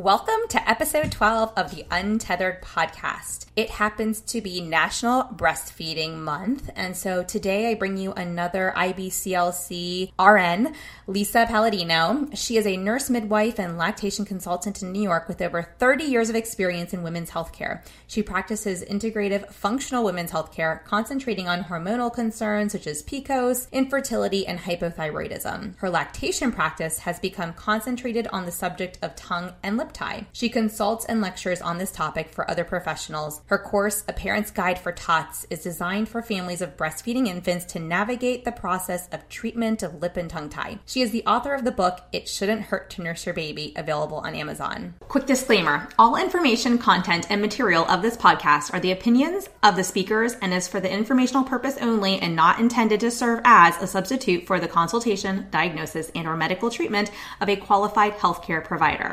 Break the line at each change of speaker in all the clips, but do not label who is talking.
Welcome to episode 12 of the Untethered podcast. It happens to be National Breastfeeding Month, and so today I bring you another IBCLC RN, Lisa Paladino. She is a nurse midwife and lactation consultant in New York with over 30 years of experience in women's healthcare. She practices integrative functional women's healthcare, concentrating on hormonal concerns such as PCOS, infertility, and hypothyroidism. Her lactation practice has become concentrated on the subject of tongue and lip tie. She consults and lectures on this topic for other professionals. Her course, A Parent's Guide for Tots, is designed for families of breastfeeding infants to navigate the process of treatment of lip and tongue tie. She is the author of the book, It Shouldn't Hurt to Nurse Your Baby, available on Amazon. Quick disclaimer all information, content, and material of this podcast are the opinions of the speakers and is for the informational purpose only and not intended to serve as a substitute for the consultation, diagnosis, and or medical treatment of a qualified healthcare provider.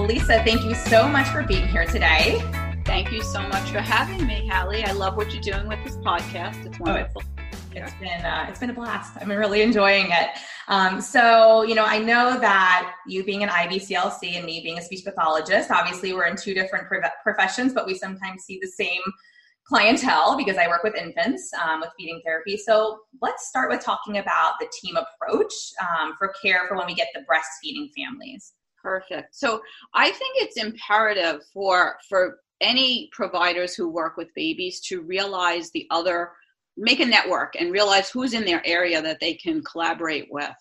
Lisa, thank you so much for being here today.
Thank you so much for having me, Hallie. I love what you're doing with this podcast. It's wonderful.
Oh, it's been uh, it's been a blast. I've been really enjoying it. Um, so you know, I know that you being an IBCLC and me being a speech pathologist, obviously we're in two different professions, but we sometimes see the same clientele because I work with infants um, with feeding therapy. So let's start with talking about the team approach um, for care for when we get the breastfeeding families.
Perfect. So I think it's imperative for for any providers who work with babies to realize the other, make a network and realize who's in their area that they can collaborate with,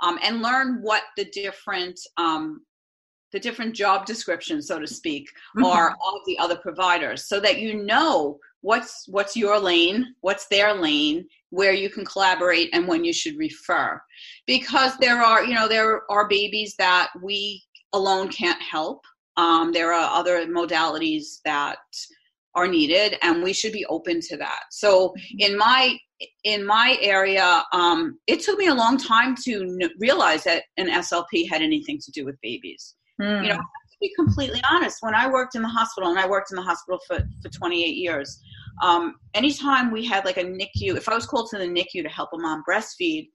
um, and learn what the different um, the different job descriptions, so to speak, mm-hmm. are of the other providers, so that you know what's what's your lane, what's their lane, where you can collaborate, and when you should refer, because there are you know there are babies that we alone can't help. Um, there are other modalities that are needed, and we should be open to that. So mm-hmm. in my in my area, um, it took me a long time to n- realize that an SLP had anything to do with babies. Mm. You know, to be completely honest, when I worked in the hospital, and I worked in the hospital for, for 28 years, um, anytime we had like a NICU, if I was called to the NICU to help a mom breastfeed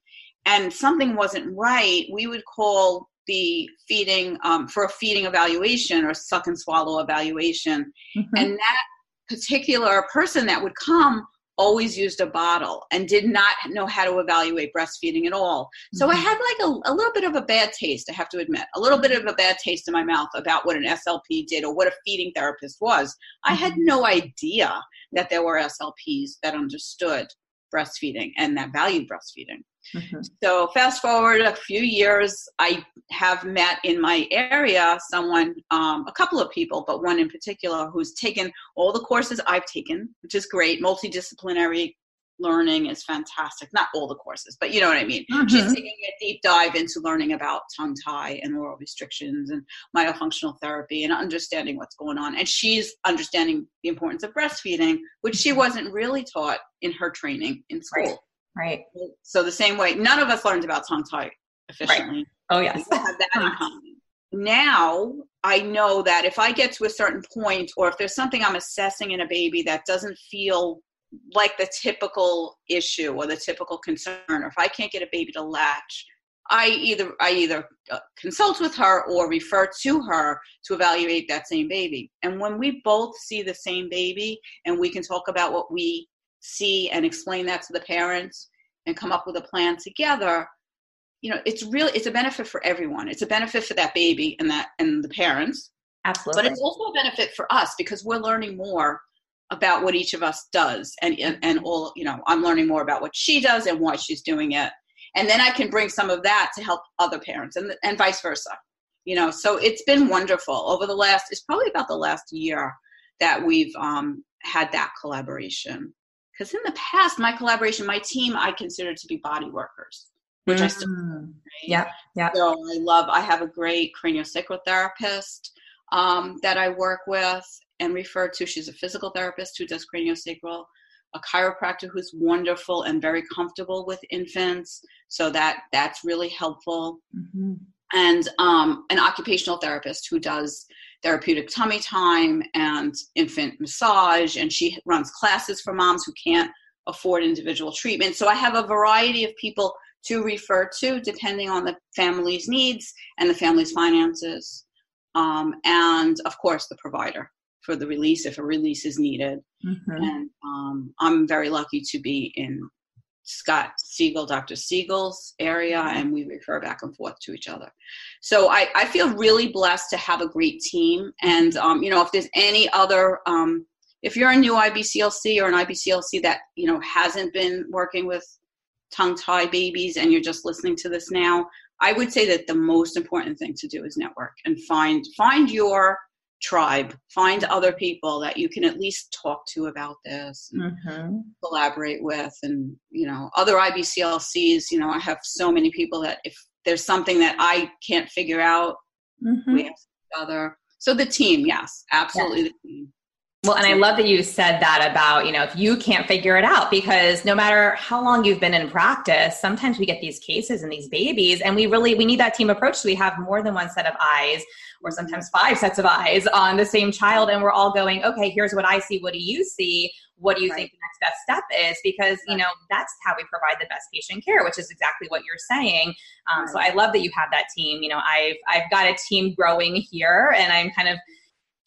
and something wasn't right, we would call the feeding um, for a feeding evaluation or suck and swallow evaluation. Mm-hmm. And that particular person that would come always used a bottle and did not know how to evaluate breastfeeding at all. So mm-hmm. I had like a, a, little bit of a bad taste, I have to admit, a little bit of a bad taste in my mouth about what an SLP did or what a feeding therapist was. I had mm-hmm. no idea that there were SLPs that understood breastfeeding and that valued breastfeeding. Mm-hmm. So, fast forward a few years, I have met in my area someone, um, a couple of people, but one in particular who's taken all the courses I've taken, which is great. Multidisciplinary learning is fantastic. Not all the courses, but you know what I mean. Mm-hmm. She's taking a deep dive into learning about tongue tie and oral restrictions and myofunctional therapy and understanding what's going on. And she's understanding the importance of breastfeeding, which she mm-hmm. wasn't really taught in her training in school.
Right. Right.
So the same way, none of us learned about tongue tie efficiently.
Right. Oh yes.
That in common. Now I know that if I get to a certain point, or if there's something I'm assessing in a baby that doesn't feel like the typical issue or the typical concern, or if I can't get a baby to latch, I either I either uh, consult with her or refer to her to evaluate that same baby. And when we both see the same baby and we can talk about what we see and explain that to the parents and come up with a plan together you know it's really it's a benefit for everyone. It's a benefit for that baby and that and the parents.
Absolutely.
But it's also a benefit for us because we're learning more about what each of us does and, and and all you know i'm learning more about what she does and why she's doing it. And then i can bring some of that to help other parents and and vice versa you know. So it's been wonderful. Over the last it's probably about the last year that we've um, had that collaboration because in the past my collaboration my team i considered to be body workers which mm. I still.
Mm. Yeah, yeah.
So I love. I have a great craniosacral therapist um, that I work with and refer to. She's a physical therapist who does craniosacral a chiropractor who's wonderful and very comfortable with infants so that that's really helpful mm-hmm. and um, an occupational therapist who does therapeutic tummy time and infant massage and she runs classes for moms who can't afford individual treatment so i have a variety of people to refer to depending on the family's needs and the family's finances um, and of course the provider for the release if a release is needed. Mm-hmm. And um, I'm very lucky to be in Scott Siegel, Dr. Siegel's area, mm-hmm. and we refer back and forth to each other. So I, I feel really blessed to have a great team. And, um, you know, if there's any other, um, if you're a new IBCLC or an IBCLC that, you know, hasn't been working with tongue tie babies and you're just listening to this now, I would say that the most important thing to do is network and find find your tribe find other people that you can at least talk to about this mm-hmm. collaborate with and you know other ibclcs you know i have so many people that if there's something that i can't figure out mm-hmm. we have other so the team yes absolutely the team
well, and I love that you said that about, you know, if you can't figure it out, because no matter how long you've been in practice, sometimes we get these cases and these babies, and we really we need that team approach. So we have more than one set of eyes, or sometimes five sets of eyes on the same child, and we're all going, okay, here's what I see. What do you see? What do you right. think the next best step is? Because you know that's how we provide the best patient care, which is exactly what you're saying. Um, right. So I love that you have that team. You know, I've I've got a team growing here, and I'm kind of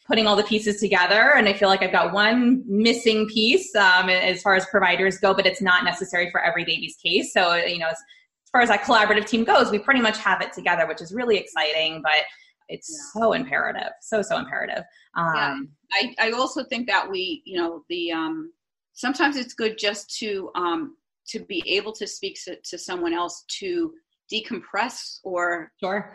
putting all the pieces together and i feel like i've got one missing piece um, as far as providers go but it's not necessary for every baby's case so you know as, as, far as that collaborative team goes we pretty much have it together which is really exciting but it's yeah. so imperative so so imperative um,
yeah. I, I also think that we you know the um, sometimes it's good just to um, to be able to speak to, to someone else to decompress or
sure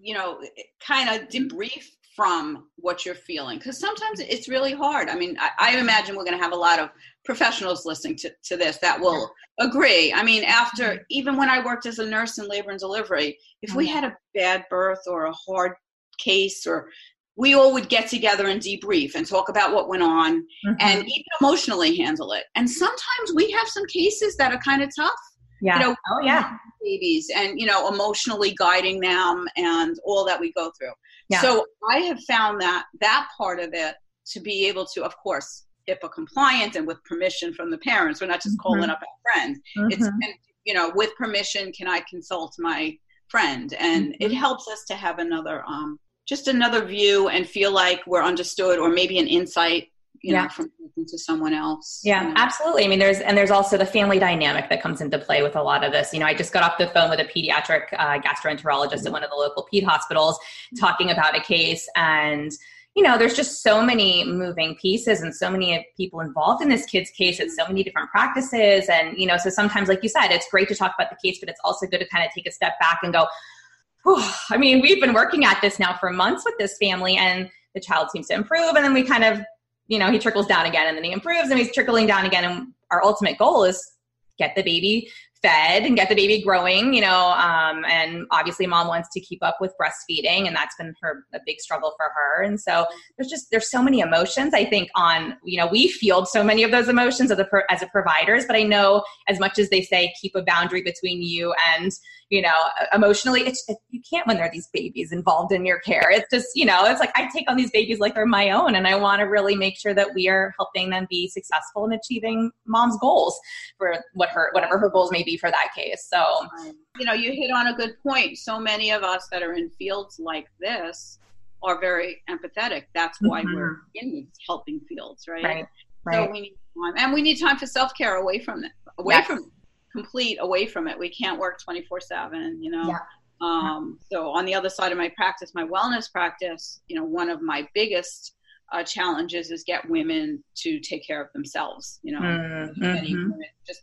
you know kind of debrief from what you're feeling because sometimes it's really hard i mean i, I imagine we're going to have a lot of professionals listening to, to this that will agree i mean after even when i worked as a nurse in labor and delivery if we mm-hmm. had a bad birth or a hard case or we all would get together and debrief and talk about what went on mm-hmm. and even emotionally handle it and sometimes we have some cases that are kind of tough
yeah. You know, oh yeah.
Babies and you know, emotionally guiding them and all that we go through. Yeah. So I have found that that part of it to be able to, of course, HIPAA compliant and with permission from the parents. We're not just mm-hmm. calling up a friend. Mm-hmm. It's you know, with permission, can I consult my friend? And mm-hmm. it helps us to have another um just another view and feel like we're understood or maybe an insight you yeah. know, from to someone else.
Yeah, you know? absolutely. I mean, there's and there's also the family dynamic that comes into play with a lot of this. You know, I just got off the phone with a pediatric uh, gastroenterologist mm-hmm. at one of the local ped hospitals talking about a case and you know, there's just so many moving pieces and so many people involved in this kid's case. It's so many different practices. And, you know, so sometimes, like you said, it's great to talk about the case, but it's also good to kind of take a step back and go, I mean, we've been working at this now for months with this family and the child seems to improve. And then we kind of you know, he trickles down again and then he improves and he's trickling down again. And our ultimate goal is get the baby fed and get the baby growing, you know, um, and obviously mom wants to keep up with breastfeeding and that's been her a big struggle for her. And so there's just, there's so many emotions I think on, you know, we field so many of those emotions as a, as a providers, but I know as much as they say, keep a boundary between you and, you know, emotionally, it's, it, you can't when there are these babies involved in your care. It's just, you know, it's like I take on these babies like they're my own, and I want to really make sure that we are helping them be successful in achieving mom's goals for what her, whatever her goals may be for that case. So,
you know, you hit on a good point. So many of us that are in fields like this are very empathetic. That's why mm-hmm. we're in these helping fields, right?
Right. Right.
So we need time, and we need time for self care away from it, away yes. from complete away from it. We can't work 24 seven, you know? Yeah. Um, so on the other side of my practice, my wellness practice, you know, one of my biggest uh, challenges is get women to take care of themselves, you know, mm-hmm. just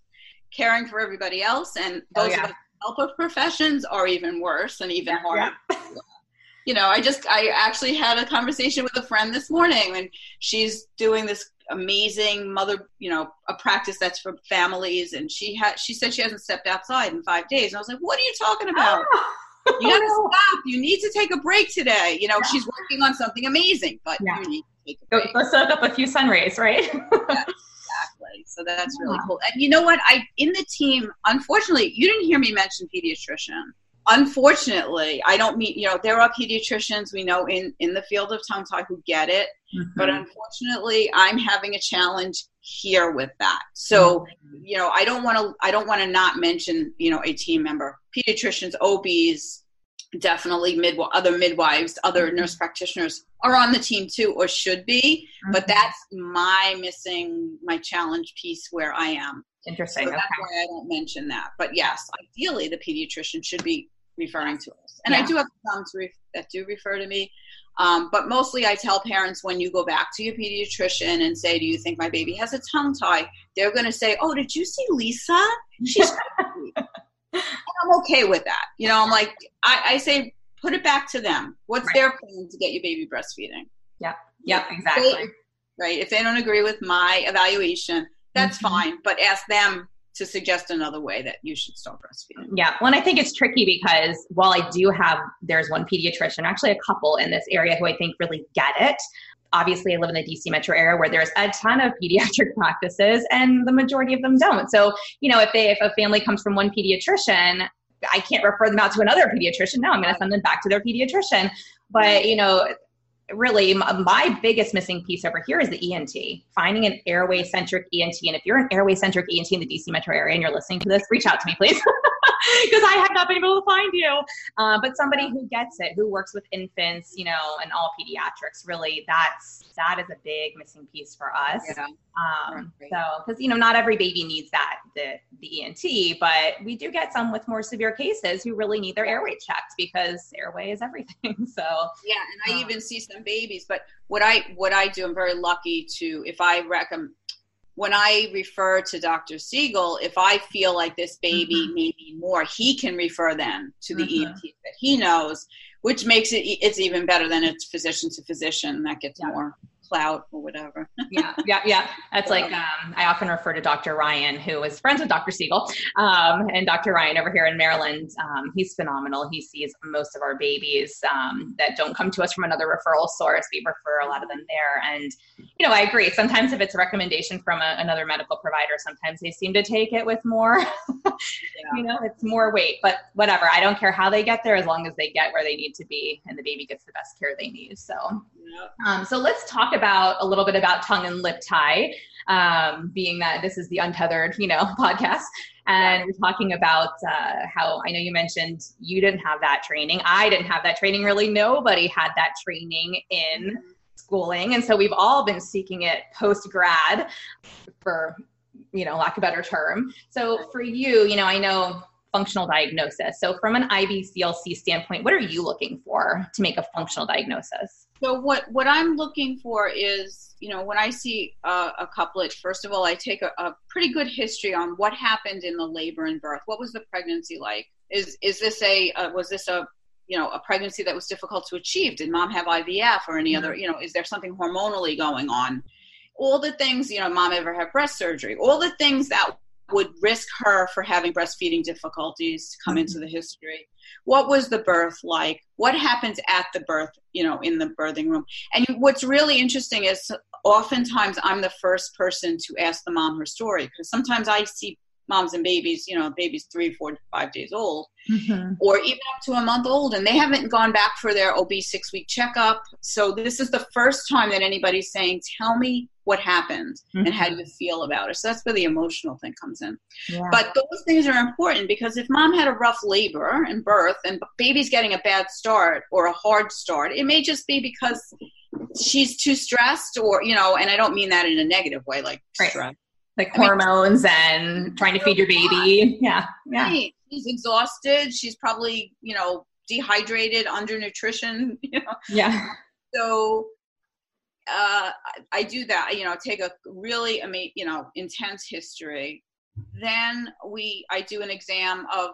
caring for everybody else. And oh, those oh, yeah. helper professions are even worse and even harder. Yeah. you know, I just I actually had a conversation with a friend this morning, and she's doing this amazing mother, you know, a practice that's for families, and she had she said she hasn't stepped outside in five days, and I was like, what are you talking about? Oh. You got to stop. You need to take a break today. You know, yeah. she's working on something amazing, but yeah. you need to take a break.
Go, go soak up a few sun rays, right?
yeah, So that's really cool. And you know what? I in the team, unfortunately, you didn't hear me mention pediatrician unfortunately, I don't mean, you know, there are pediatricians we know in, in the field of tongue tie who get it, mm-hmm. but unfortunately, I'm having a challenge here with that. So, mm-hmm. you know, I don't want to, I don't want to not mention, you know, a team member, pediatricians, OBs, definitely mid other midwives, other mm-hmm. nurse practitioners are on the team too, or should be. Mm-hmm. But that's my missing my challenge piece where I am.
Interesting.
So that's okay. why I don't mention that. But yes, ideally the pediatrician should be referring to us. And yeah. I do have some that do refer to me. Um, but mostly I tell parents when you go back to your pediatrician and say, Do you think my baby has a tongue tie? They're going to say, Oh, did you see Lisa? She's I'm okay with that. You know, I'm like, I, I say, put it back to them. What's right. their plan to get you baby breastfeeding?
Yeah. Yeah, exactly.
They, right. If they don't agree with my evaluation, that's mm-hmm. fine. But ask them to suggest another way that you should start breastfeeding.
Yeah. Well, and I think it's tricky because while I do have, there's one pediatrician, actually a couple in this area who I think really get it. Obviously, I live in the DC metro area where there's a ton of pediatric practices and the majority of them don't. So, you know, if they, if a family comes from one pediatrician, I can't refer them out to another pediatrician. No, I'm going to send them back to their pediatrician. But, you know, really my biggest missing piece over here is the ENT, finding an airway centric ENT. And if you're an airway centric ENT in the DC metro area and you're listening to this, reach out to me, please. because I have not been able to find you. Uh, but somebody who gets it, who works with infants, you know, and all pediatrics, really, that's that is a big missing piece for us. Yeah. Um, so, because you know, not every baby needs that the the ENT, but we do get some with more severe cases who really need their airway checked because airway is everything. So
yeah, and I um, even see some babies. But what I what I do, I'm very lucky to if I recommend when I refer to Dr. Siegel, if I feel like this baby mm-hmm. may be more, he can refer them to the mm-hmm. ENT that he knows, which makes it it's even better than it's physician to physician. That gets yeah. more clout or whatever.
yeah, yeah, yeah. That's like um, I often refer to Dr. Ryan, who is friends with Dr. Siegel, um, and Dr. Ryan over here in Maryland. Um, he's phenomenal. He sees most of our babies um, that don't come to us from another referral source. We refer a lot of them there, and you know, I agree. Sometimes if it's a recommendation from a, another medical provider, sometimes they seem to take it with more. yeah. You know, it's more weight, but whatever. I don't care how they get there as long as they get where they need to be and the baby gets the best care they need. So, um, so let's talk about a little bit about tongue and lip tie, um, being that this is the untethered, you know, podcast. And we're talking about uh, how I know you mentioned you didn't have that training. I didn't have that training. Really, nobody had that training in schooling. And so we've all been seeking it post grad for, you know, lack of a better term. So for you, you know, I know functional diagnosis. So from an IBCLC standpoint, what are you looking for to make a functional diagnosis?
So what what I'm looking for is, you know, when I see a, a couplet, first of all, I take a, a, pretty good history on what happened in the labor and birth. What was the pregnancy like? Is is this a uh, was this a you know a pregnancy that was difficult to achieve? Did mom have IVF or any other? Mm-hmm. You know, is there something hormonally going on? All the things, you know, mom ever had breast surgery? All the things that would risk her for having breastfeeding difficulties to come mm-hmm. into the history what was the birth like what happens at the birth you know in the birthing room and what's really interesting is oftentimes i'm the first person to ask the mom her story because sometimes i see moms and babies you know babies three four five days old mm-hmm. or even up to a month old and they haven't gone back for their ob six week checkup so this is the first time that anybody's saying tell me what happened mm-hmm. and how do you feel about it. So that's where the emotional thing comes in. Yeah. but those things are important because if mom had a rough labor and birth and baby's getting a bad start or a hard start it may just be because she's too stressed or you know and i don't mean that in a negative way like right. stress.
Like I hormones mean, and trying to feed your baby. Yeah. Yeah. Right.
she's exhausted. She's probably you know dehydrated undernutrition you know.
Yeah.
So uh, I do that. You know, take a really, you know, intense history. Then we, I do an exam of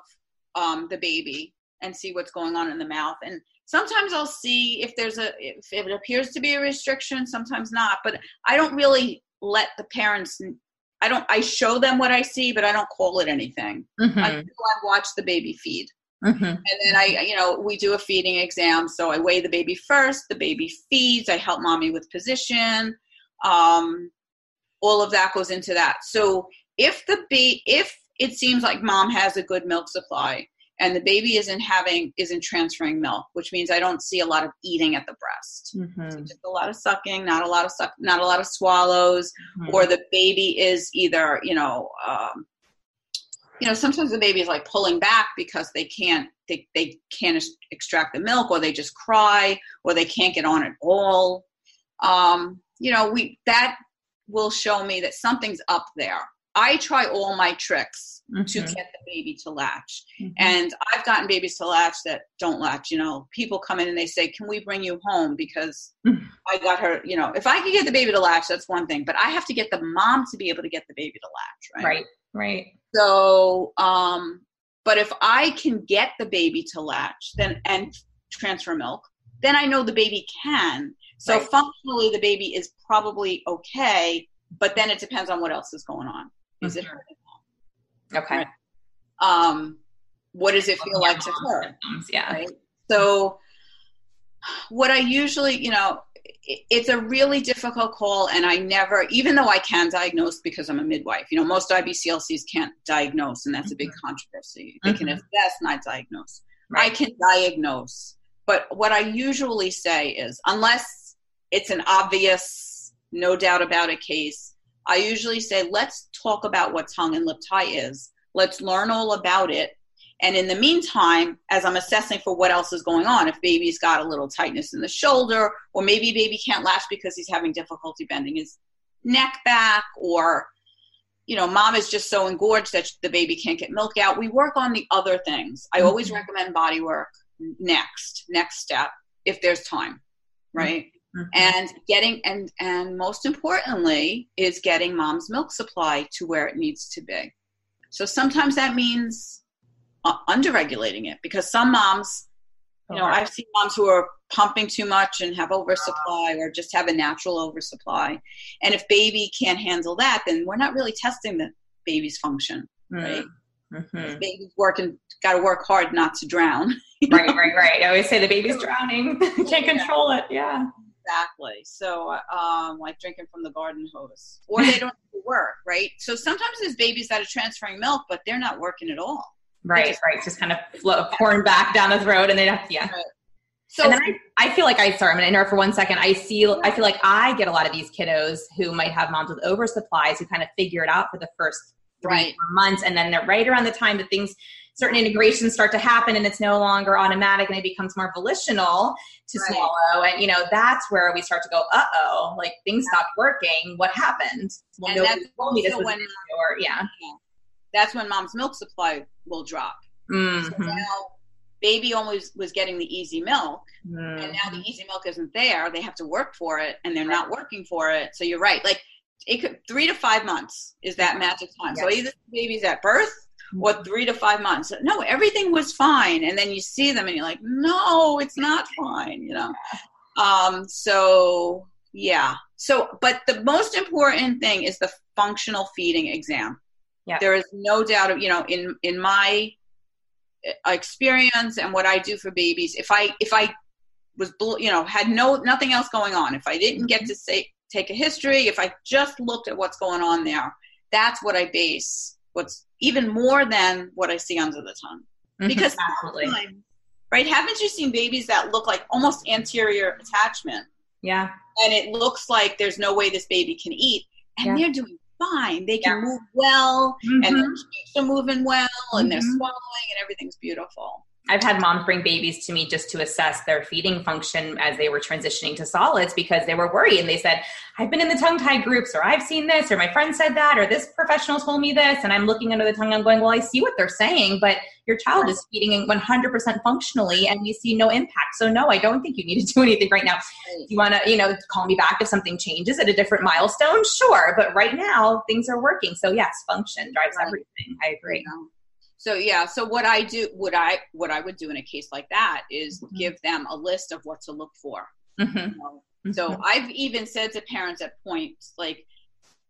um, the baby, and see what's going on in the mouth. And sometimes I'll see if there's a if it appears to be a restriction, sometimes not. But I don't really let the parents. I don't. I show them what I see, but I don't call it anything
Mhm.
until I watch the baby feed.
Mhm.
And then I, you know, we do a feeding exam. So I weigh the baby first. The baby feeds. I help mommy with position. Um, all of that goes into that. So if the ba- if it seems like mom has a good milk supply and the baby isn't having isn't transferring milk, which means I don't see a lot of eating at the breast.
Mhm.
Just a lot of sucking, not a lot of suck, not a lot of swallows, or the baby is either you know um, you know sometimes the baby is like pulling back because they can't they, they can't extract the milk or they just cry or they can't get on at all. Um, you know we that will show me that something's up there. I try all my tricks to
Mhm.
get the baby to latch.
Mhm.
and i've gotten babies to latch that don't latch you know. People come in and they say can we bring you home? Because
Mhm.
i got her you know if i could get the baby to latch that's one thing. But i have to get the mom to be able to get the baby to latch right?
Right, right.
so um but if i can get the baby to latch then and transfer milk then i know the baby can so
Right.
functionally the baby is probably okay but then it depends on what else is going on is it
Mhm.
hurting
Okay.
Right. um what does it feel like to her
Yeah.
right so what i usually you know it- it's a really difficult call and i never even though i can diagnose because i'm a midwife you know most ibclcs can't diagnose and that's a big controversy. They can
Mhm.
assess not diagnose. I can diagnose but what i usually say is unless it's an obvious no doubt about a case i usually say let's talk about what tongue and lip tie is. Let's learn all about it and in the meantime, as I'm assessing for what else is going on, if baby's got a little tightness in the shoulder, or maybe baby can't latch because he's having difficulty bending his neck back, or you know, mom is just so engorged that the baby can't get milk out. We work on the other things. I always
Mhm.
recommend body work next, next step, if there's time, right?
Mhm.
And getting and and most importantly is getting mom's milk supply to where it needs to be. So sometimes that means underregulating it because some moms, you know. I've seen moms who are pumping too much and have oversupply or just have a natural oversupply. And if baby can't handle that, then we're not really testing the baby's function. right?
Mhm.
Baby's working, got to work hard not to drown.
right, right, right. I always say the baby's drowning. Can't control it. Yeah.
Exactly. So, um, like drinking from the garden hose, or they don't work, right? So sometimes there's babies that are transferring milk, but they're not working at all.
Right,
just-
right. Just kind of flow, pouring back down the throat, and they have yeah.
So
and then I, I feel like I sorry, I'm gonna interrupt for one second. I see I feel like I get a lot of these kiddos who might have moms with oversupplies who kind of figure it out for the first three
Right.
months and then they're right around the time that things certain integrations start to happen and it's no longer automatic and it becomes more volitional to
Right.
swallow and you know that's where we start to go uh-oh like things stopped working what happened well
And
nobody
that's
told me this
also
was
when-
or yeah
that's when mom's milk supply will drop. So
Mhm.
now baby always was getting the easy milk,
Mhm.
and now the easy milk isn't there. They have to work for it, and they're not working for it. So you're right. Like it could three to five months is that magic time. So either the baby's at birth or three to five months. No, everything was fine, and then you see them, and you're like, no, it's not fine. You know. Um. So yeah. So, but the most important thing is the functional feeding exam.
Yeah.
There is no doubt of you know in in my uh, experience and what I do for babies. If I if I was you know had no nothing else going on, if I didn't get to say take a history, if I just looked at what's going on there, that's what I base what's even more than what I see under the tongue.
Mhm.
Because
absolutely
right? Haven't you seen babies that look like almost anterior attachment?
yeah
and it looks like there's no way this baby can eat and
Yeah.
they're doing fine they can
Yeah.
move well and their
Mhm.
cheeks are moving well and they're
Mhm.
swallowing and everything's beautiful
I've had moms bring babies to me just to assess their feeding function as they were transitioning to solids because they were worried and they said, I've been in the tongue tie groups or I've seen this or my friend said that or this professional told me this. And I'm looking under the tongue, I'm going, well, I see what they're saying, but your child is feeding 100% functionally and we see no impact. So no, I don't think you need to do anything right now. If you want to, you know, call me back if something changes at a different milestone, sure. But right now things are working. So yes, function drives everything. I agree.
Know? So yeah, so what I do, what I what I would do in a case like that is
Mhm.
give them a list of what to look for.
Mhm.
you know. So
Mhm.
I've even said to parents at points like,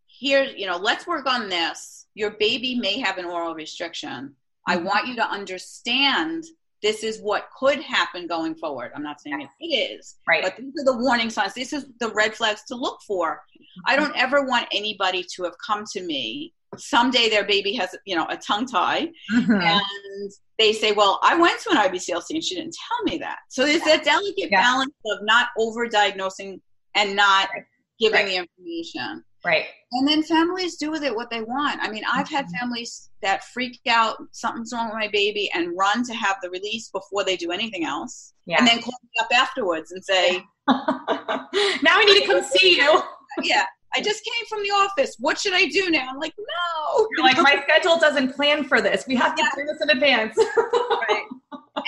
here, you know, let's work on this. Your baby may have an oral restriction. I
Mhm.
want you to understand this is what could happen going forward. I'm not saying it is,
right.
but these are the warning signs. This is the red flags to look for. I don't ever want anybody to have come to me. Someday their baby has, you know, a tongue tie,
Mhm.
and they say, "Well, I went to an IBCLC and she didn't tell me that." So there's that delicate
Yeah.
balance of not over-diagnosing and not
Right.
giving
Right.
the information.
Right.
And then families do with it what they want. I mean, I've had
Mhm.
families that freak out, something's wrong with my baby, and run to have the release before they do anything else,
Yeah.
and then call me up afterwards and say,
now I need to come see you.
"Yeah, I just came from the office. What should I do now?" I'm like, "No."
You're like, my schedule doesn't plan for this. We have to
Yeah.
plan this in advance.
right.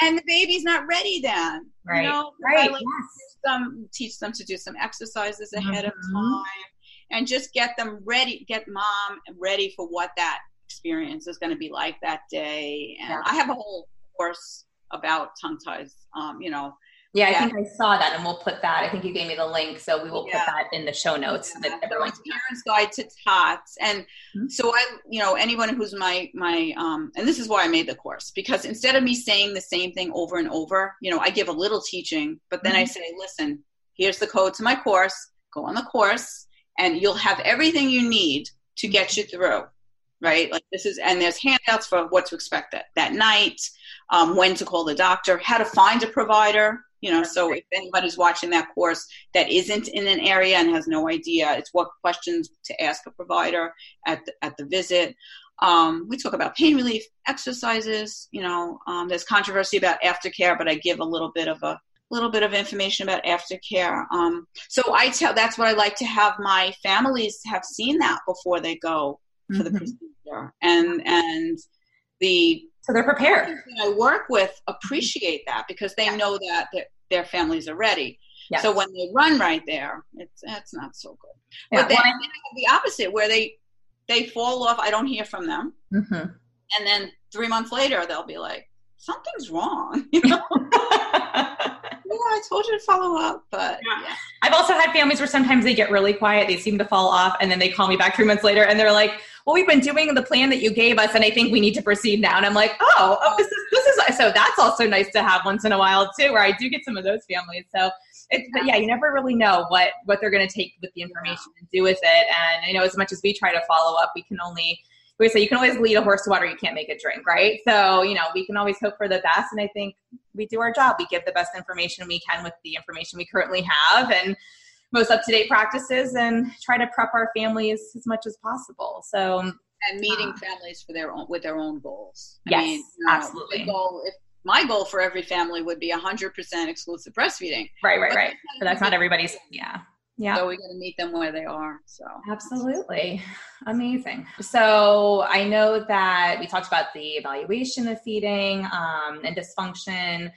And the baby's not ready then.
Right.
You know,
right.
I like
yes.
them teach them to do some exercises ahead of
Mhm.
time and just get them ready get mom ready for what that experience is going to be like that day and
Yeah.
i have a whole course about tongue ties um, you know
Yeah, I
Yeah.
think I saw that, and we'll put that. I think you gave me the link, so we will
Yeah.
put that in the show notes so that
so
everyone can.
parents guide to tots and
Mhm.
so i you know anyone who's my my um and this is why i made the course because instead of me saying the same thing over and over you know i give a little teaching but then i
Mhm.
say listen here's the code to my course go on the course and you'll have everything you need to get you through right like this is and there's handouts for what to expect that that night um, when to call the doctor how to find a provider you know so if anybody's watching that course that isn't in an area and has no idea it's what questions to ask a provider at the, at the visit. Um, we talk about pain relief exercises you know um, there's controversy about aftercare but i give a little bit of a little bit of information about aftercare. Um, so i tell that's what i like to have my families have seen that before they go for the
Mhm.
procedure. And and the
So they're prepared.
I work with appreciate that because they know that their, their families are ready.
Yes.
So when they run right there, it's it's not so good.
Yeah,
but then
well,
the opposite where they they fall off. I don't hear from them,
Mhm.
and then three months later they'll be like, something's wrong. You know? I told you to follow up, but
Yeah.
yeah.
I've also had families where sometimes they get really quiet, they seem to fall off, and then they call me back three months later and they're like, Well, we've been doing the plan that you gave us, and I think we need to proceed now. And I'm like, Oh, oh this is this is so that's also nice to have once in a while too, where I do get some of those families. So it's but yeah, you never really know what what they're gonna take with the information and do with it. And you know, as much as we try to follow up, we can only we say you can always lead a horse to water, you can't make it drink, right? So, you know, we can always hope for the best. And I think we do our job. We give the best information we can with the information we currently have and most up to date practices and try to prep our families as much as possible. So,
and meeting
Ah.
families for their own with their own goals.
Yes,
you know,
absolutely.
Goal, if my goal for every family would be 100% exclusive breastfeeding.
right, right,
But
right. But that's not everybody's, yeah. Yeah.
So we got to meet them where they are. So
Absolutely. Amazing. So I know that we talked about the evaluation of feeding um, and dysfunction.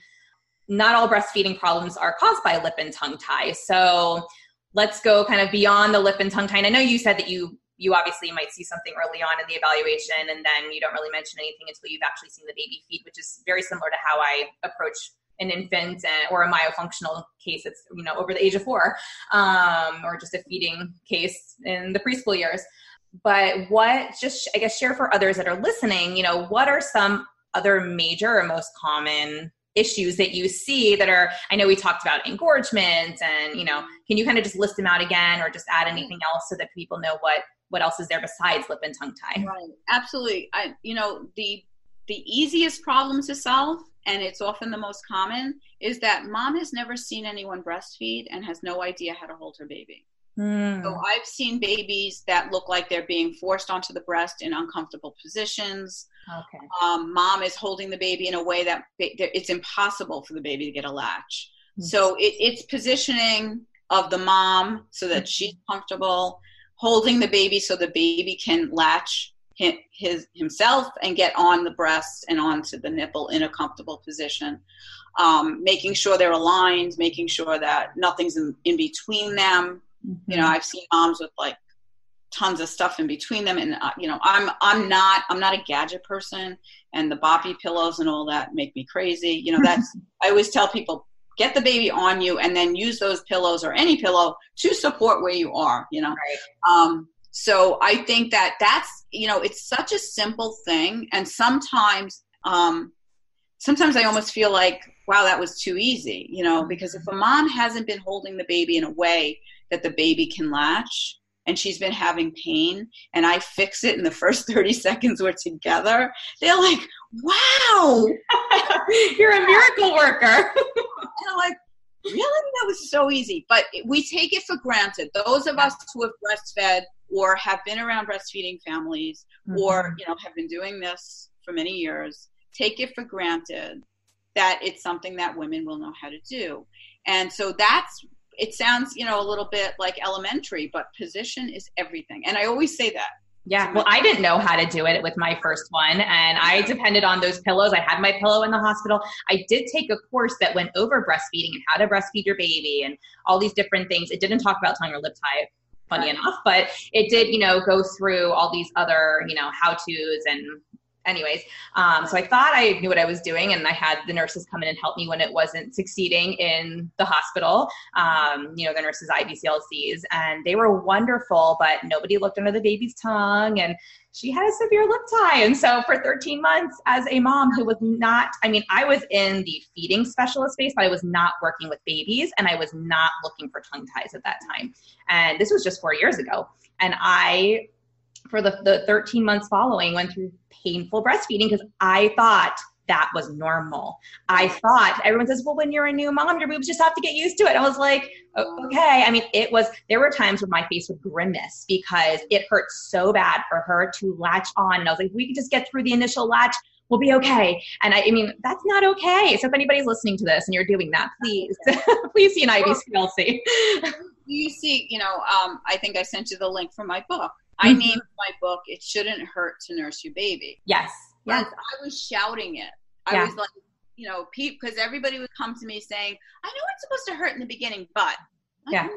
Not all breastfeeding problems are caused by lip and tongue tie. So let's go kind of beyond the lip and tongue tie. And I know you said that you you obviously might see something early on in the evaluation and then you don't really mention anything until you've actually seen the baby feed, which is very similar to how I approach an infant and, or a myofunctional case it's you know over the age of four um, or just a feeding case in the preschool years. But what just i guess share for others that are listening you know what are some other major or most common issues that you see that are i know we talked about engorgement and you know can you kind of just list them out again or just add anything else so that people know what what else is there besides lip and tongue tie?
Right, absolutely. I, you know, the the easiest problem to solve, and it's often the most common, is that mom has never seen anyone breastfeed and has no idea how to hold her baby.
Hmm.
So I've seen babies that look like they're being forced onto the breast in uncomfortable positions.
okay
Um, mom is holding the baby in a way that it's impossible for the baby to get a latch. So it, it's positioning of the mom so that she's comfortable, holding the baby so the baby can latch his, his himself and get on the breast and onto the nipple in a comfortable position. Um, making sure they're aligned, making sure that nothing's in, in between them. You know, I've seen moms with like tons of stuff in between them and uh, you know i'm i'm not i'm not a gadget person and the boppy pillows and all that make me crazy you know that's i always tell people get the baby on you and then use those pillows or any pillow to support where you are you know right. um, so i think that that's you know it's such a simple thing and sometimes um, sometimes i almost feel like wow that was too easy you know because if a mom hasn't been holding the baby in a way that the baby can latch and she's been having pain and I fix it in the first 30 seconds we're together, they're like, wow,
you're a miracle worker.
and I'm like, really? That was so easy. But we take it for granted. Those of us who have breastfed or have been around breastfeeding families mm-hmm. or, you know, have been doing this for many years, take it for granted that it's something that women will know how to do. And so that's it sounds you know a little bit like elementary but position is everything. And i always say that.
Yeah well i didn't know how to do it with my first one and i depended on those pillows. I had my pillow in the hospital. I did take a course that went over breastfeeding and how to breastfeed your baby and all these different things. It didn't talk about tongue or lip tie funny enough but it did you know go through all these other you know how to's and anyways, um, so I thought I knew what I was doing, and I had the nurses come in and help me when it wasn't succeeding in the hospital. Um, you know, the nurses IBCLCs, and they were wonderful, but nobody looked under the baby's tongue, and she had a severe lip tie. And so for 13 months, as a mom who was not, I mean, I was in the feeding specialist space, but I was not working with babies, and I was not looking for tongue ties at that time. And this was just four years ago, and I for the, the 13 months following went through painful breastfeeding because I thought that was normal. I thought everyone says, well, when you're a new mom, your boobs just have to get used to it. I was like, okay. I mean, it was, there were times where my face would grimace because it hurt so bad for her to latch on. And I was like, we can just get through the initial latch. We'll be okay. And I, I mean, that's not okay. So if anybody's listening to this and you're doing that, please, please see an IBCLC.
You see, you know, um, I think I sent you the link for my book. I mm-hmm. named my book "It Shouldn't Hurt to Nurse Your Baby."
Yes, yes.
I was shouting it. I yeah. was like, you know, because everybody would come to me saying, "I know it's supposed to hurt in the beginning, but
yeah,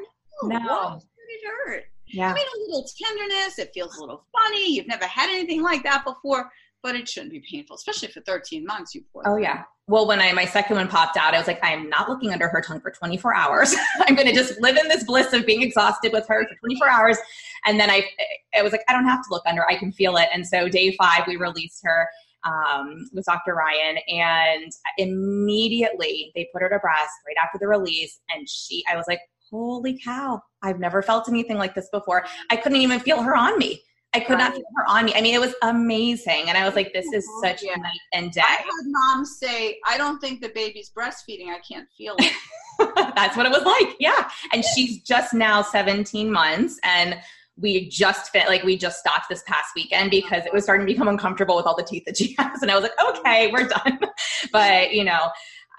no, no. it hurt." Yeah. I mean, a little tenderness. It feels a little funny. You've never had anything like that before but it shouldn't be painful, especially for 13 months. You poor.
Oh thing. yeah. Well, when I my second one popped out, I was like, I am not looking under her tongue for 24 hours. I'm going to just live in this bliss of being exhausted with her for 24 hours, and then I, I was like, I don't have to look under. I can feel it. And so day five, we released her um, with Dr. Ryan, and immediately they put her to breast right after the release, and she, I was like, holy cow, I've never felt anything like this before. I couldn't even feel her on me. I could right. not feel her on me. I mean, it was amazing. And I was like, this is oh, such yeah. night and day. I
heard moms say, I don't think the baby's breastfeeding. I can't feel it.
That's what it was like. Yeah. And she's just now 17 months. And we just fit, like, we just stopped this past weekend because it was starting to become uncomfortable with all the teeth that she has. And I was like, okay, mm-hmm. we're done. but, you know,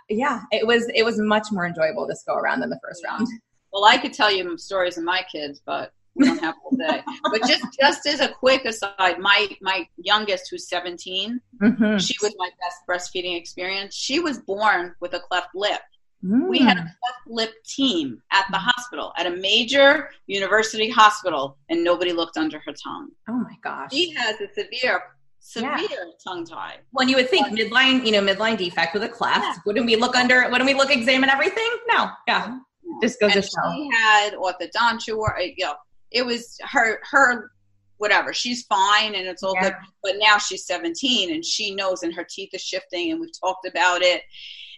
yeah, it was, it was much more enjoyable this go around than the first round.
Well, I could tell you stories of my kids, but we don't have all day. but just just as a quick aside, my my youngest, who's 17, mm-hmm. she was my best breastfeeding experience. She was born with a cleft lip. Mm. We had a cleft lip team at the hospital, at a major university hospital, and nobody looked under her tongue.
Oh my gosh.
She has a severe severe yeah. tongue tie.
When you would think midline, you know, midline defect with a cleft, yeah. wouldn't we look under? Wouldn't we look examine everything? No, yeah, just goes
and
to show.
She had orthodontia, or you know, it was her her whatever she's fine and it's all yeah. good but now she's 17 and she knows and her teeth are shifting and we've talked about it.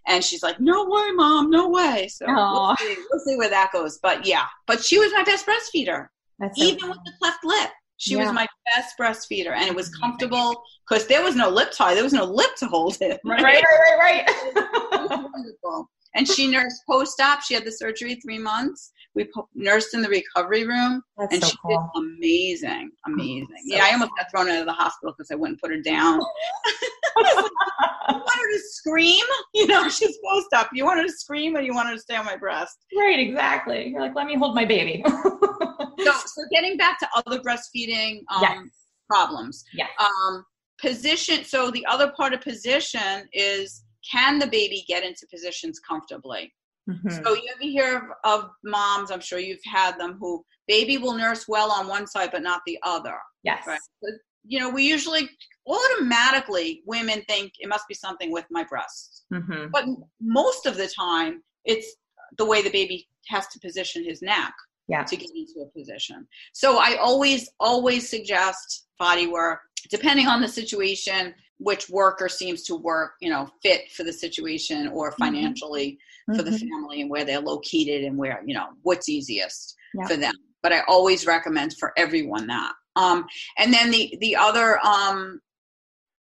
And she's like no way mom no way. So we'll see, we'll see, where that goes. But yeah but she was my best breastfeeder That's even so with the cleft lip. She yeah. was my best breastfeeder and it was comfortable because there was no lip tie there was no lip to hold it.
Right right right right, right.
and she nursed post-op. She had the surgery three months we nursed in the recovery room, That's and so she cool. did amazing, amazing. So yeah, I almost got thrown out of the hospital because I wouldn't put her down. I want her to scream. You know, she's supposed up. You want her to scream, or you want her to stay on my breast?
Right, exactly. You're like, let me hold my baby.
so, so getting back to other breastfeeding um, yes. problems.
Yeah.
Um, position. So the other part of position is can the baby get into positions comfortably? Mm-hmm. So you ever hear of, of, moms? I'm sure you've had them who baby will nurse well on one side but not the other.
Yes. Right.
But, you know, we usually automatically women think it must be something with my breasts, mm-hmm. but most of the time it's the way the baby has to position his neck
yeah.
to get into a position. So I always always suggest body work depending on the situation which worker seems to work, you know, fit for the situation or mm-hmm. financially mm-hmm. for the mm-hmm. family and where they're located and where, you know, what's easiest yeah. for them. But I always recommend for everyone that. Um, and then the the other um,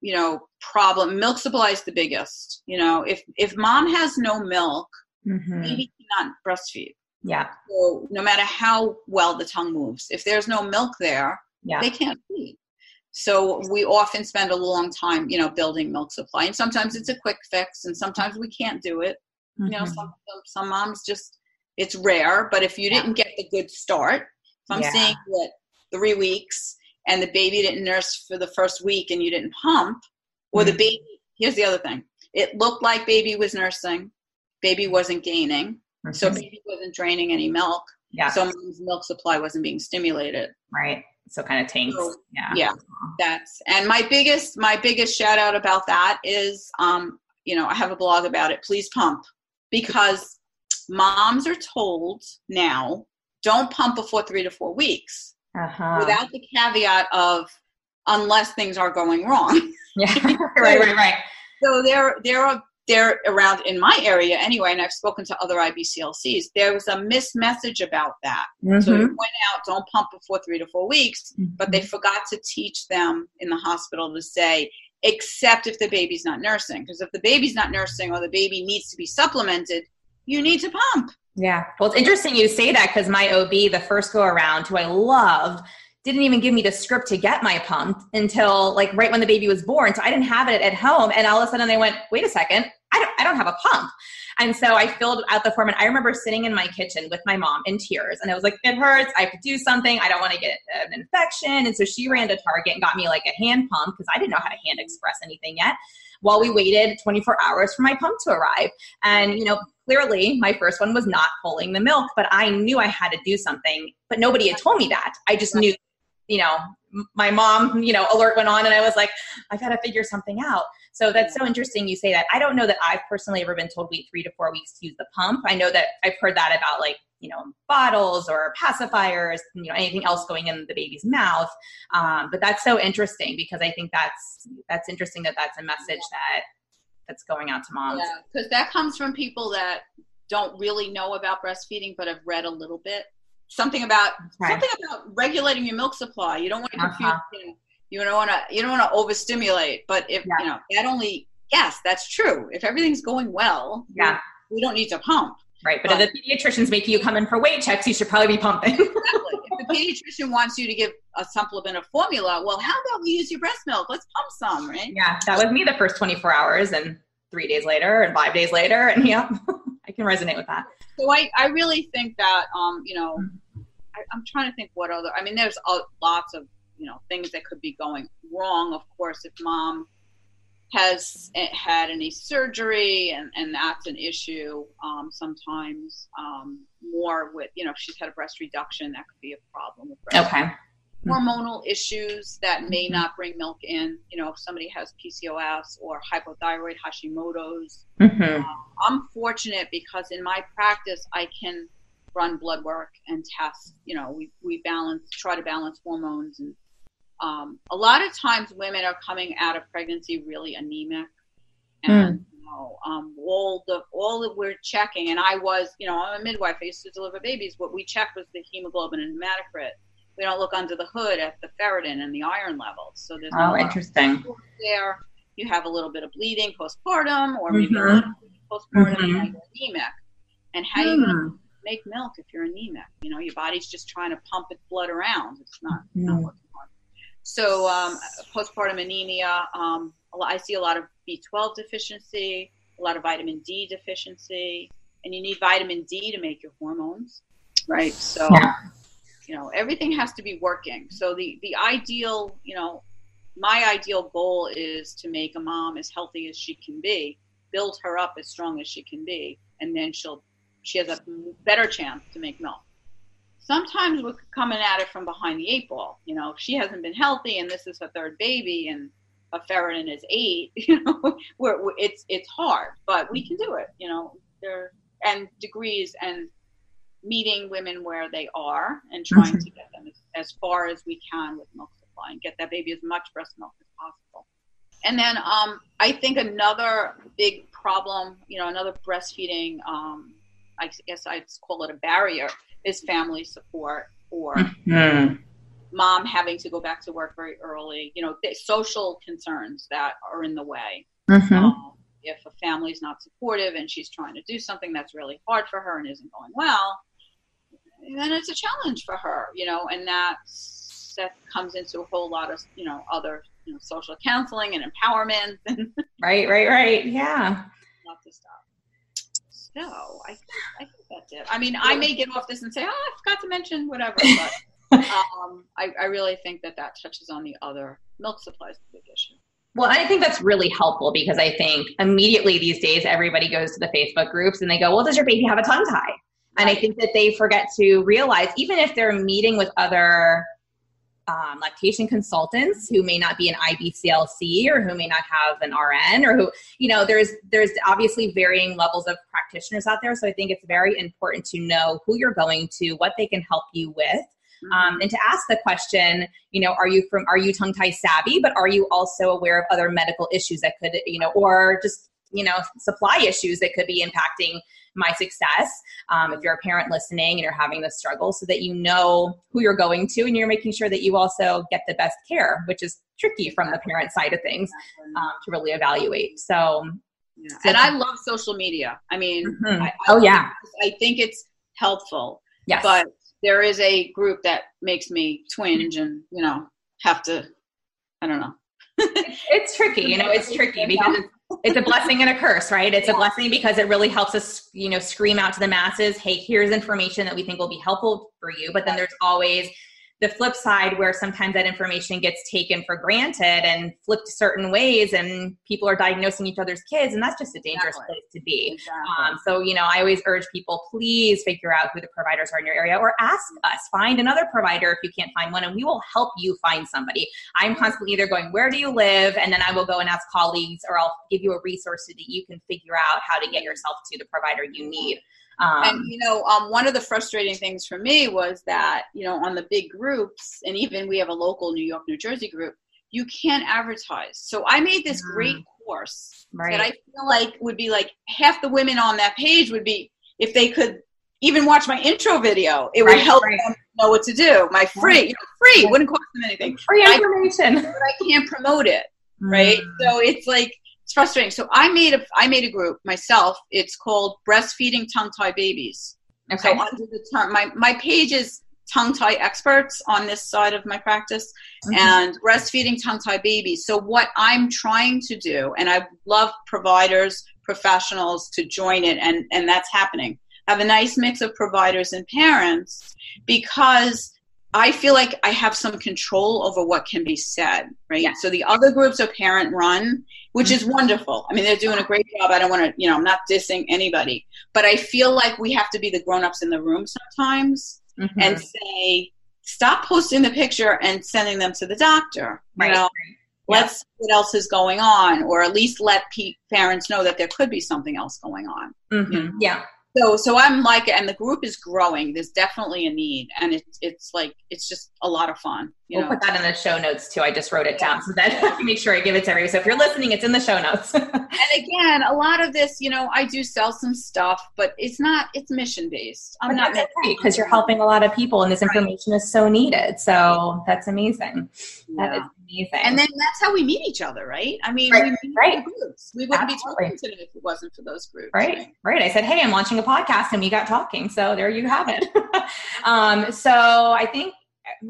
you know problem milk supply is the biggest you know if if mom has no milk mm-hmm. baby cannot breastfeed
yeah
so no matter how well the tongue moves if there's no milk there yeah. they can't feed so we often spend a long time, you know, building milk supply. And sometimes it's a quick fix and sometimes we can't do it. Mm-hmm. You know, mm-hmm. some, some moms just, it's rare, but if you didn't get the good start, if I'm yeah. saying that three weeks and the baby didn't nurse for the first week and you didn't pump, or mm-hmm. the baby, here's the other thing. It looked like baby was nursing, baby wasn't gaining, mm-hmm. so baby wasn't draining any milk.
Yeah.
So mom's milk supply wasn't being stimulated.
Right so kind of tanks. So, yeah.
yeah that's and my biggest my biggest shout out about that is um you know i have a blog about it please pump because moms are told now don't pump before three to four weeks uh-huh. without the caveat of unless things are going wrong.
Yeah right right right.
so there there are they're around in my area anyway, and I've spoken to other IBCLCs. There was a missed message about that. Mm-hmm. So it went out, don't pump before three to four weeks, mm-hmm. but they forgot to teach them in the hospital to say, except if the baby's not nursing. Because if the baby's not nursing or the baby needs to be supplemented, you need to pump.
Yeah. Well, it's interesting you say that because my OB, the first go around, who I loved, didn't even give me the script to get my pump until like right when the baby was born. So I didn't have it at home. And all of a sudden they went, wait a second, I don't, I don't have a pump. And so I filled out the form. And I remember sitting in my kitchen with my mom in tears. And I was like, it hurts. I have to do something. I don't want to get an infection. And so she ran to Target and got me like a hand pump because I didn't know how to hand express anything yet while we waited 24 hours for my pump to arrive. And, you know, clearly my first one was not pulling the milk, but I knew I had to do something. But nobody had told me that. I just knew you know, my mom, you know, alert went on and I was like, I got to figure something out. So that's so interesting you say that. I don't know that I've personally ever been told wait three to four weeks to use the pump. I know that I've heard that about like, you know, bottles or pacifiers, you know, anything else going in the baby's mouth. Um, but that's so interesting because I think that's, that's interesting that that's a message that that's going out to moms. Yeah,
because that comes from people that don't really know about breastfeeding, but have read a little bit something about right. something about regulating your milk supply. You don't want to confuse. Uh-huh. You, know, you don't want to. You don't want to overstimulate. But if yeah. you know that only yes, that's true. If everything's going well,
yeah,
we, we don't need to pump.
Right, but, but if the pediatrician's making you come in for weight checks, you should probably be pumping. exactly.
If the pediatrician wants you to give a supplement of formula, well, how about we use your breast milk? Let's pump some, right?
Yeah, that was me the first 24 hours, and three days later, and five days later, and yeah, I can resonate with that.
So I, I really think that, um, you know, I, am trying to think what other. I mean, there's lots of you know things that could be going wrong. Of course, if mom has eh, had any surgery and, and that's an issue um, sometimes um, more with you know if she's had a breast reduction that could be a problem with breast
okay
hormonal issues that may mm-hmm. not bring milk in you know if somebody has pcos or hypothyroid hashimoto's mm-hmm. uh, i'm fortunate because in my practice i can run blood work and test. You know, we, we balance, try to balance hormones. And um, a lot of times women are coming out of pregnancy really anemic. And, mm. you know, um, all the, all that we're checking, and I was, you know, I'm a midwife. I used to deliver babies. What we checked was the hemoglobin and hematocrit. We don't look under the hood at the ferritin and the iron levels. So there's
oh, interesting.
There, you have a little bit of bleeding postpartum, or maybe mm-hmm. postpartum, mm-hmm. and anemic. And how mm. you make milk if you're anemic. You know, your body's just trying to pump its blood around. It's not, mm. not working hard. So um, postpartum anemia, um, I see a lot of B12 deficiency, a lot of vitamin D deficiency, and you need vitamin D to make your hormones, right? So, yeah. you know, everything has to be working. So the the ideal, you know, my ideal goal is to make a mom as healthy as she can be, build her up as strong as she can be, and then she'll she has a better chance to make milk. Sometimes we're coming at it from behind the eight ball. You know, she hasn't been healthy and this is her third baby and a ferritin is eight, you know, we're, we're, it's it's hard, but we can do it. You know, there and degrees and meeting women where they are and trying mm-hmm. to get them as, as, far as we can with milk supply and get that baby as much breast milk as possible. And then um, I think another big problem, you know, another breastfeeding, um, I guess I'd call it a barrier, is family support or mm-hmm. mom having to go back to work very early. You know, the social concerns that are in the way. Mm-hmm. Um, if a family's not supportive and she's trying to do something that's really hard for her and isn't going well, then it's a challenge for her, you know, and that that comes into a whole lot of, you know, other you know, social counseling and empowerment.
right, right, right. Yeah.
Lots of stuff. So I think, I think that's it. I mean, I may get off this and say, oh, I forgot to mention whatever, but um, I, I really think that that touches on the other milk supplies big issue.
Well, I think that's really helpful because I think immediately these days everybody goes to the Facebook groups and they go, Well, does your baby have a tongue tie? And I think that they forget to realize, even if they're meeting with other um, lactation consultants who may not be an IBCLC or who may not have an RN or who, you know, there's there's obviously varying levels of practitioners out there. So I think it's very important to know who you're going to, what they can help you with. Um, mm-hmm. and to ask the question, you know, are you from, are you tongue tie savvy, but are you also aware of other medical issues that could, you know, or just, you know, supply issues that could be impacting my success um, if you're a parent listening and you're having this struggle so that you know who you're going to and you're making sure that you also get the best care which is tricky from the parent side of things um, to really evaluate so
yeah. and i love social media i mean mm-hmm. I, I,
oh yeah
i think it's helpful yes. but there is a group that makes me twinge and you know have to i don't know
it's tricky you know it's tricky because it's a blessing and a curse, right? It's yeah. a blessing because it really helps us, you know, scream out to the masses, hey, here's information that we think will be helpful for you. But then there's always the flip side where sometimes that information gets taken for granted and flipped certain ways and people are diagnosing each other's kids and that's just a dangerous exactly. place to be. Exactly. um, so you know i always urge people please figure out who the providers are in your area or ask us. Find another provider if you can't find one and we will help you find somebody. I'm constantly either going where do you live? and then i will go and ask colleagues or i'll give you a resource so that you can figure out how to get yourself to the provider you need
um, and you know, um, one of the frustrating things for me was that you know on the big groups, and even we have a local New York, New Jersey group, you can't advertise. So I made this mm. great course right. that I feel like would be like half the women on that page would be if they could even watch my intro video, it would help right. them know what to do. My free, you know, free wouldn't cost them anything.
Free information,
I, but I can't promote it, right? Mm. So it's like it's frustrating. So I made a I made a group myself. It's called Breastfeeding Tongue Tie Babies. Okay. So under the term, my my page is tongue tie experts on this side of my practice mm-hmm. and breastfeeding tongue tie babies. So what I'm trying to do, and I love providers, professionals to join it, and and that's happening. I have a nice mix of providers and parents because I feel like I have some control over what can be said, right? Yeah. So the other groups are parent run, which mm-hmm. is wonderful. I mean, they're doing a great job. I don't want to, you know, I'm not dissing anybody, but I feel like we have to be the grown-ups in the room sometimes mm-hmm. and say, stop posting the picture and sending them to the doctor. Right. You know, yeah. let's see what else is going on, or at least let pe- parents know that there could be something else going on.
Mm-hmm. You know? Yeah
so so i'm like and the group is growing there's definitely a need and it's it's like it's just a lot of fun
we'll know? put that in the show notes too i just wrote it yeah. down so that I can make sure i give it to everybody so if you're listening it's in the show notes
and again a lot of this you know i do sell some stuff but it's not it's mission based
i'm but not because you're helping a lot of people and this information right. is so needed so that's amazing yeah. that is
amazing. And then that's how we meet each other, right? I mean,
right. we right.
groups. We wouldn't Absolutely. be talking today if it wasn't for those groups.
Right. right. Right. I said, hey, I'm launching a podcast, and we got talking. So there you have it. um, so I think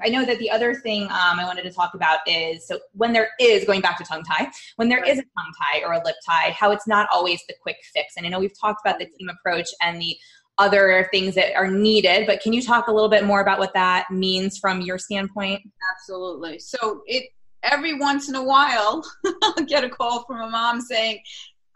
I know that the other thing um, I wanted to talk about is so when there is going back to tongue tie, when there right. is a tongue tie or a lip tie, how it's not always the quick fix. And I know we've talked about the team approach and the other things that are needed, but can you talk a little bit more about what that means from your standpoint?
Absolutely. So it every once in a while, I'll get a call from a mom saying,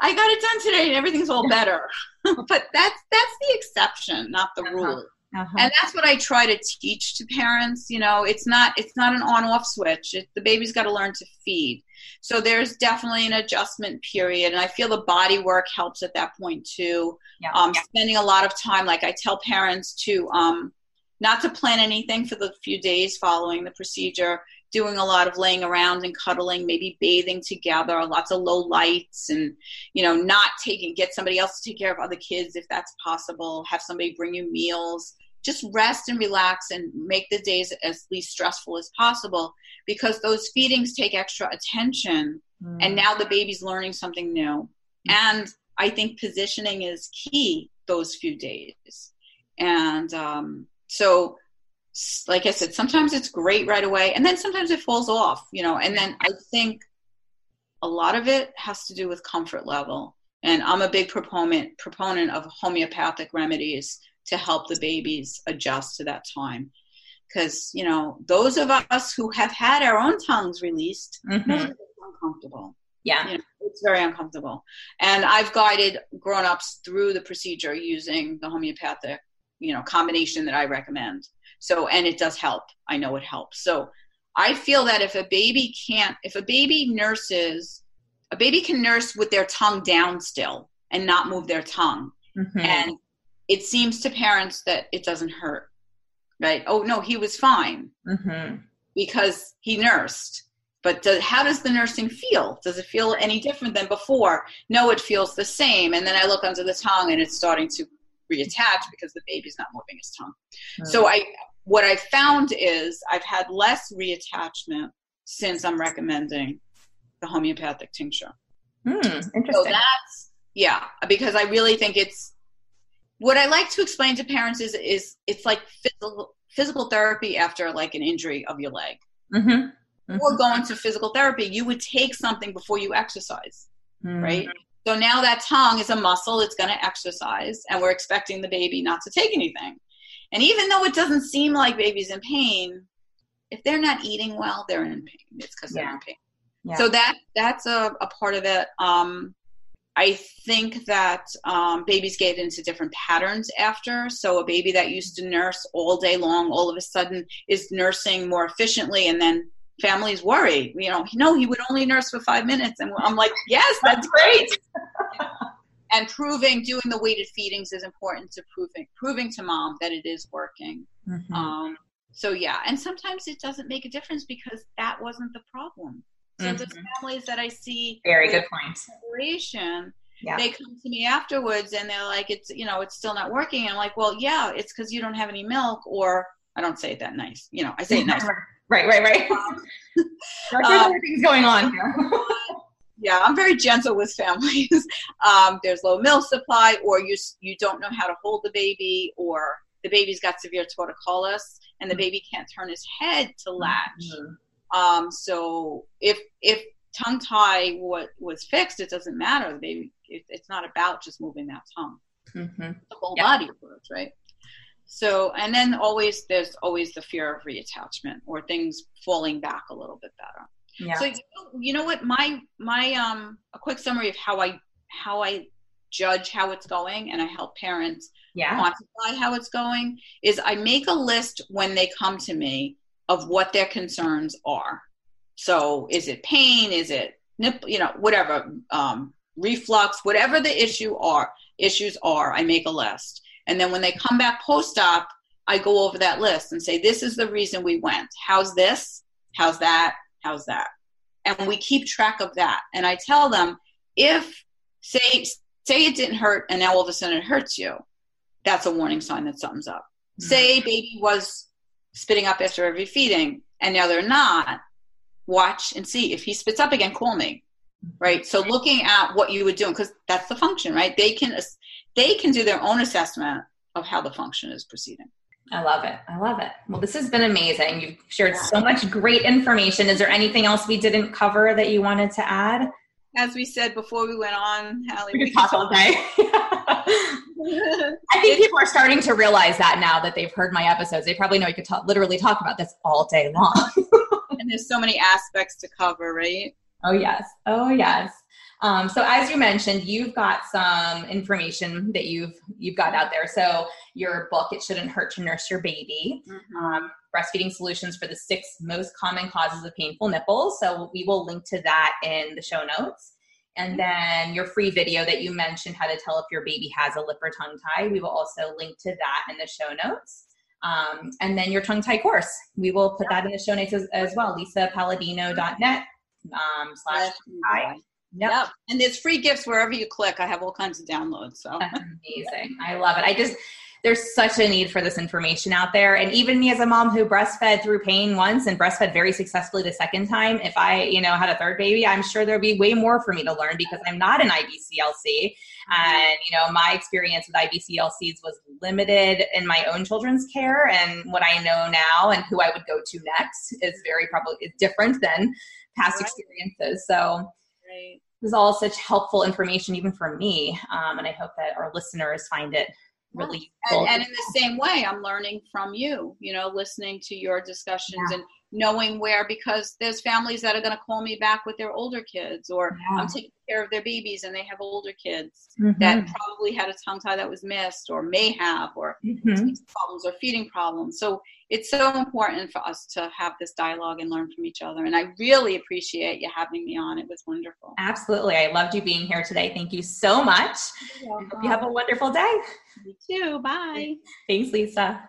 I got it done today and everything's all better. but that's that's the exception, not the uh-huh. rule. Uh-huh. And that's what I try to teach to parents. You know, it's not it's not an on-off switch. It, the baby's got to learn to feed. So there's definitely an adjustment period, and I feel the body work helps at that point too. Yeah. Um, yeah. Spending a lot of time, like I tell parents to um, not to plan anything for the few days following the procedure doing a lot of laying around and cuddling, maybe bathing together, lots of low lights, and you know, not taking get somebody else to take care of other kids if that's possible. Have somebody bring you meals. Just rest and relax and make the days as least stressful as possible because those feedings take extra attention mm. and now the baby's learning something new. Mm. And I think positioning is key those few days. And um, so like I said, sometimes it's great right away, and then sometimes it falls off, you know. And then I think a lot of it has to do with comfort level. And I'm a big proponent proponent of homeopathic remedies to help the babies adjust to that time. Because you know, those of us who have had our own tongues released, mm-hmm. uncomfortable.
Yeah,
you know, it's very uncomfortable. And I've guided grown-ups through the procedure using the homeopathic, you know, combination that I recommend. So, and it does help. I know it helps. So, I feel that if a baby can't, if a baby nurses, a baby can nurse with their tongue down still and not move their tongue. Mm-hmm. And it seems to parents that it doesn't hurt, right? Oh, no, he was fine mm-hmm. because he nursed. But does, how does the nursing feel? Does it feel any different than before? No, it feels the same. And then I look under the tongue and it's starting to reattach because the baby's not moving his tongue. Mm-hmm. So I what I found is I've had less reattachment since I'm recommending the homeopathic tincture.
Mm, interesting.
So that's yeah, because I really think it's what I like to explain to parents is is it's like physical physical therapy after like an injury of your leg. Mm-hmm. Mm-hmm. Before going to physical therapy, you would take something before you exercise, mm-hmm. right? So now that tongue is a muscle, it's going to exercise, and we're expecting the baby not to take anything. And even though it doesn't seem like baby's in pain, if they're not eating well, they're in pain. It's because they're in pain. Yeah. So that that's a, a part of it. Um, I think that um, babies get into different patterns after. So a baby that used to nurse all day long, all of a sudden is nursing more efficiently, and then families worry. You know, no, he would only nurse for five minutes, and I'm like, yes, that's great. and proving doing the weighted feedings is important to proving proving to mom that it is working mm-hmm. um, so yeah and sometimes it doesn't make a difference because that wasn't the problem so mm-hmm. the families that i see
very good point
separation yeah. they come to me afterwards and they're like it's you know it's still not working and i'm like well yeah it's because you don't have any milk or i don't say it that nice you know i say it nice
right right right um, um, things going on
yeah, I'm very gentle with families. um, there's low milk supply, or you you don't know how to hold the baby, or the baby's got severe torticollis, and the mm-hmm. baby can't turn his head to latch. Mm-hmm. Um, so if if tongue tie what was fixed, it doesn't matter. The baby, it, it's not about just moving that tongue. Mm-hmm. The whole body approach, right? So, and then always there's always the fear of reattachment or things falling back a little bit better. Yeah. So you know, you know what my my um a quick summary of how I how I judge how it's going and I help parents yeah. quantify how it's going is I make a list when they come to me of what their concerns are. So is it pain? Is it nip? You know, whatever um, reflux, whatever the issue are issues are. I make a list, and then when they come back post op, I go over that list and say, "This is the reason we went. How's this? How's that? How's that? And we keep track of that. And I tell them if say say it didn't hurt and now all of a sudden it hurts you, that's a warning sign that something's up. Mm-hmm. Say baby was spitting up after every feeding and now they're not, watch and see if he spits up again, call me. Right? So looking at what you would do because that's the function, right? They can they can do their own assessment of how the function is proceeding.
I love it. I love it. Well, this has been amazing. You've shared so much great information. Is there anything else we didn't cover that you wanted to add?
As we said before we went on,
Hallie, we, we could talk all day. I think people are starting to realize that now that they've heard my episodes. They probably know you could talk, literally talk about this all day long.
and there's so many aspects to cover, right?
Oh yes. Oh yes. Um, so as you mentioned, you've got some information that you've you've got out there. So your book, "It Shouldn't Hurt to Nurse Your Baby," mm-hmm. um, breastfeeding solutions for the six most common causes of painful nipples. So we will link to that in the show notes. And then your free video that you mentioned, how to tell if your baby has a lip or tongue tie. We will also link to that in the show notes. Um, and then your tongue tie course. We will put that in the show notes as, as well. LisaPaladino.net um, slash.
Yep. yep. And there's free gifts wherever you click. I have all kinds of downloads. So
That's amazing. I love it. I just there's such a need for this information out there. And even me as a mom who breastfed through pain once and breastfed very successfully the second time, if I, you know, had a third baby, I'm sure there'd be way more for me to learn because I'm not an IBCLC. And, you know, my experience with IBCLCs was limited in my own children's care. And what I know now and who I would go to next is very probably is different than past right. experiences. So right. this is all such helpful information, even for me. Um, and I hope that our listeners find it really
and, and, in the same way i'm learning from you you know listening to your discussions yeah. and knowing where because there's families that are going to call me back with their older kids or yeah. i'm taking care of their babies and they have older kids mm-hmm. that probably had a tongue tie that was missed or may have or mm-hmm. problems or feeding problems. So it's so important for us to have this dialogue and learn from each other. And i really appreciate you having me on. It was wonderful.
Absolutely. I loved you being here today. Thank you so much. Hope you have a wonderful day.
You too. Bye.
Thanks lisa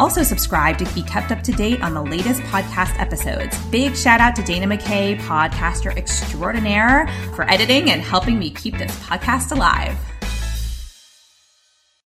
also subscribe to be kept up to date on the latest podcast episodes. Big shout out to Dana McKay, podcaster extraordinaire, for editing and helping me keep this podcast alive.